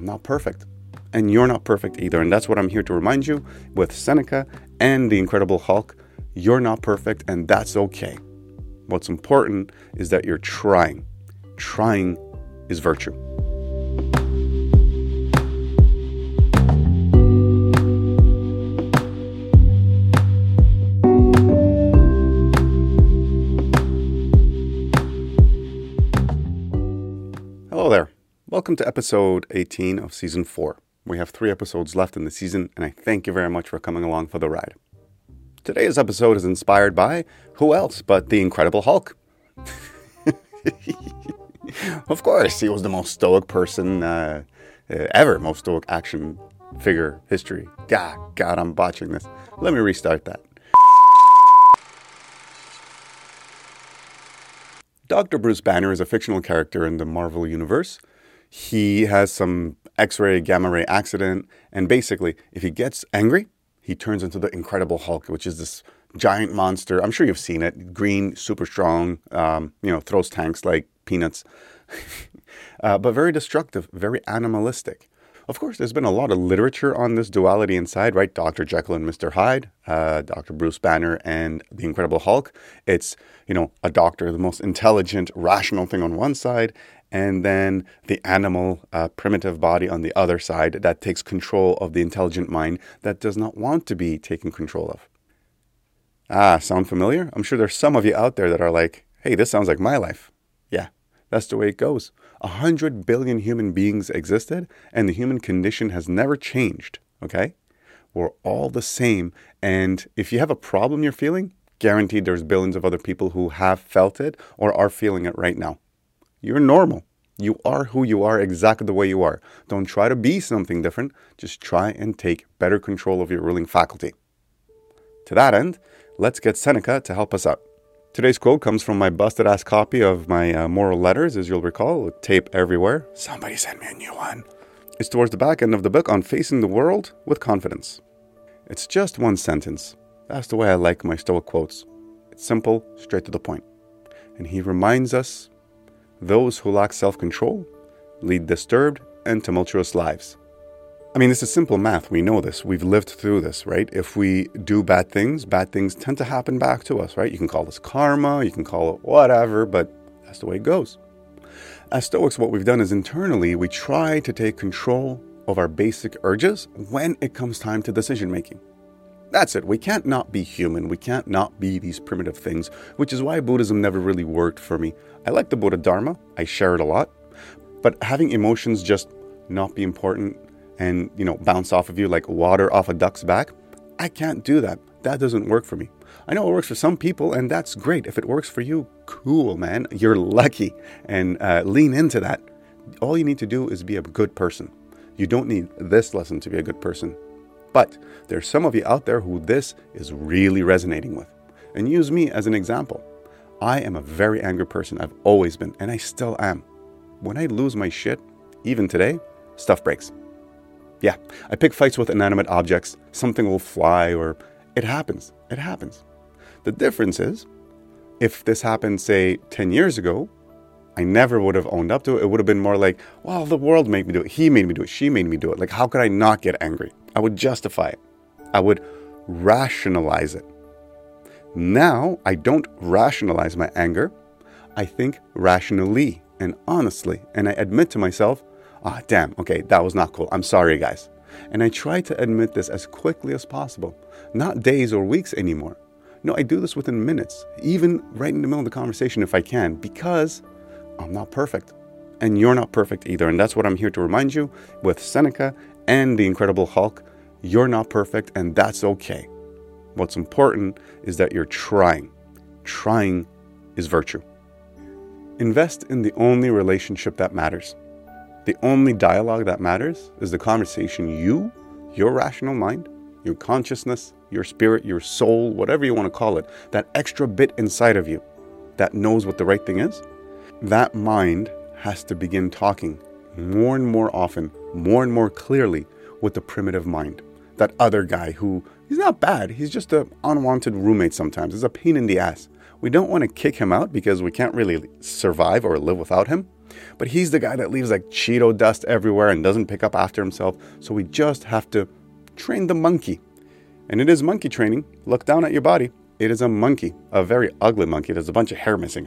I'm not perfect. And you're not perfect either. And that's what I'm here to remind you with Seneca and the Incredible Hulk. You're not perfect, and that's okay. What's important is that you're trying. Trying is virtue. Welcome to episode 18 of season 4. We have three episodes left in the season, and I thank you very much for coming along for the ride. Today's episode is inspired by who else but the Incredible Hulk? of course, he was the most stoic person uh, uh, ever, most stoic action figure history. God, God, I'm botching this. Let me restart that. Dr. Bruce Banner is a fictional character in the Marvel Universe. He has some X ray, gamma ray accident, and basically, if he gets angry, he turns into the Incredible Hulk, which is this giant monster. I'm sure you've seen it. Green, super strong, um, you know, throws tanks like peanuts, uh, but very destructive, very animalistic. Of course, there's been a lot of literature on this duality inside, right? Dr. Jekyll and Mr. Hyde, uh, Dr. Bruce Banner, and the Incredible Hulk. It's, you know, a doctor, the most intelligent, rational thing on one side, and then the animal, uh, primitive body on the other side that takes control of the intelligent mind that does not want to be taken control of. Ah, sound familiar? I'm sure there's some of you out there that are like, hey, this sounds like my life. Yeah, that's the way it goes. A hundred billion human beings existed, and the human condition has never changed, okay? We're all the same. And if you have a problem you're feeling, guaranteed there's billions of other people who have felt it or are feeling it right now. You're normal. You are who you are exactly the way you are. Don't try to be something different. Just try and take better control of your ruling faculty. To that end, let's get Seneca to help us out. Today's quote comes from my busted ass copy of my uh, moral letters, as you'll recall, tape everywhere. Somebody sent me a new one. It's towards the back end of the book on facing the world with confidence. It's just one sentence. That's the way I like my Stoic quotes. It's simple, straight to the point. And he reminds us those who lack self control lead disturbed and tumultuous lives. I mean, this is simple math. We know this. We've lived through this, right? If we do bad things, bad things tend to happen back to us, right? You can call this karma, you can call it whatever, but that's the way it goes. As Stoics, what we've done is internally, we try to take control of our basic urges when it comes time to decision making. That's it. We can't not be human. We can't not be these primitive things, which is why Buddhism never really worked for me. I like the Buddha Dharma, I share it a lot, but having emotions just not be important and, you know, bounce off of you like water off a duck's back, I can't do that. That doesn't work for me. I know it works for some people, and that's great. If it works for you, cool, man. You're lucky. And uh, lean into that. All you need to do is be a good person. You don't need this lesson to be a good person. But there's some of you out there who this is really resonating with. And use me as an example. I am a very angry person. I've always been, and I still am. When I lose my shit, even today, stuff breaks. Yeah, I pick fights with inanimate objects. Something will fly, or it happens. It happens. The difference is, if this happened, say, 10 years ago, I never would have owned up to it. It would have been more like, well, the world made me do it. He made me do it. She made me do it. Like, how could I not get angry? I would justify it. I would rationalize it. Now, I don't rationalize my anger. I think rationally and honestly. And I admit to myself, ah, oh, damn, okay, that was not cool. I'm sorry, guys. And I try to admit this as quickly as possible, not days or weeks anymore. No, I do this within minutes, even right in the middle of the conversation if I can, because I'm not perfect. And you're not perfect either. And that's what I'm here to remind you with Seneca and the Incredible Hulk. You're not perfect, and that's okay. What's important is that you're trying. Trying is virtue. Invest in the only relationship that matters. The only dialogue that matters is the conversation you, your rational mind, your consciousness, your spirit, your soul, whatever you want to call it, that extra bit inside of you that knows what the right thing is, that mind has to begin talking more and more often, more and more clearly with the primitive mind. That other guy who, he's not bad, he's just an unwanted roommate sometimes. He's a pain in the ass. We don't want to kick him out because we can't really survive or live without him. But he's the guy that leaves like Cheeto dust everywhere and doesn't pick up after himself. So we just have to train the monkey. And it is monkey training. Look down at your body. It is a monkey, a very ugly monkey. There's a bunch of hair missing.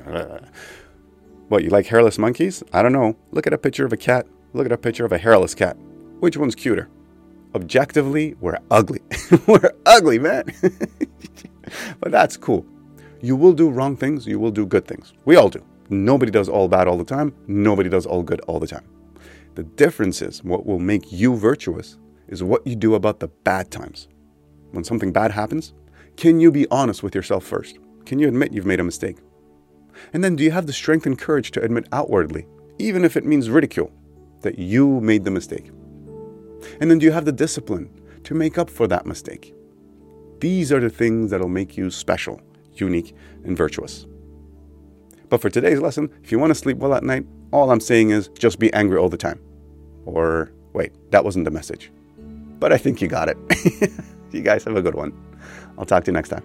What, you like hairless monkeys? I don't know. Look at a picture of a cat. Look at a picture of a hairless cat. Which one's cuter? Objectively, we're ugly. we're ugly, man. but that's cool. You will do wrong things, you will do good things. We all do. Nobody does all bad all the time, nobody does all good all the time. The difference is what will make you virtuous is what you do about the bad times. When something bad happens, can you be honest with yourself first? Can you admit you've made a mistake? And then do you have the strength and courage to admit outwardly, even if it means ridicule, that you made the mistake? And then do you have the discipline to make up for that mistake? These are the things that'll make you special, unique, and virtuous. But for today's lesson, if you want to sleep well at night, all I'm saying is just be angry all the time. Or wait, that wasn't the message. But I think you got it. you guys have a good one. I'll talk to you next time.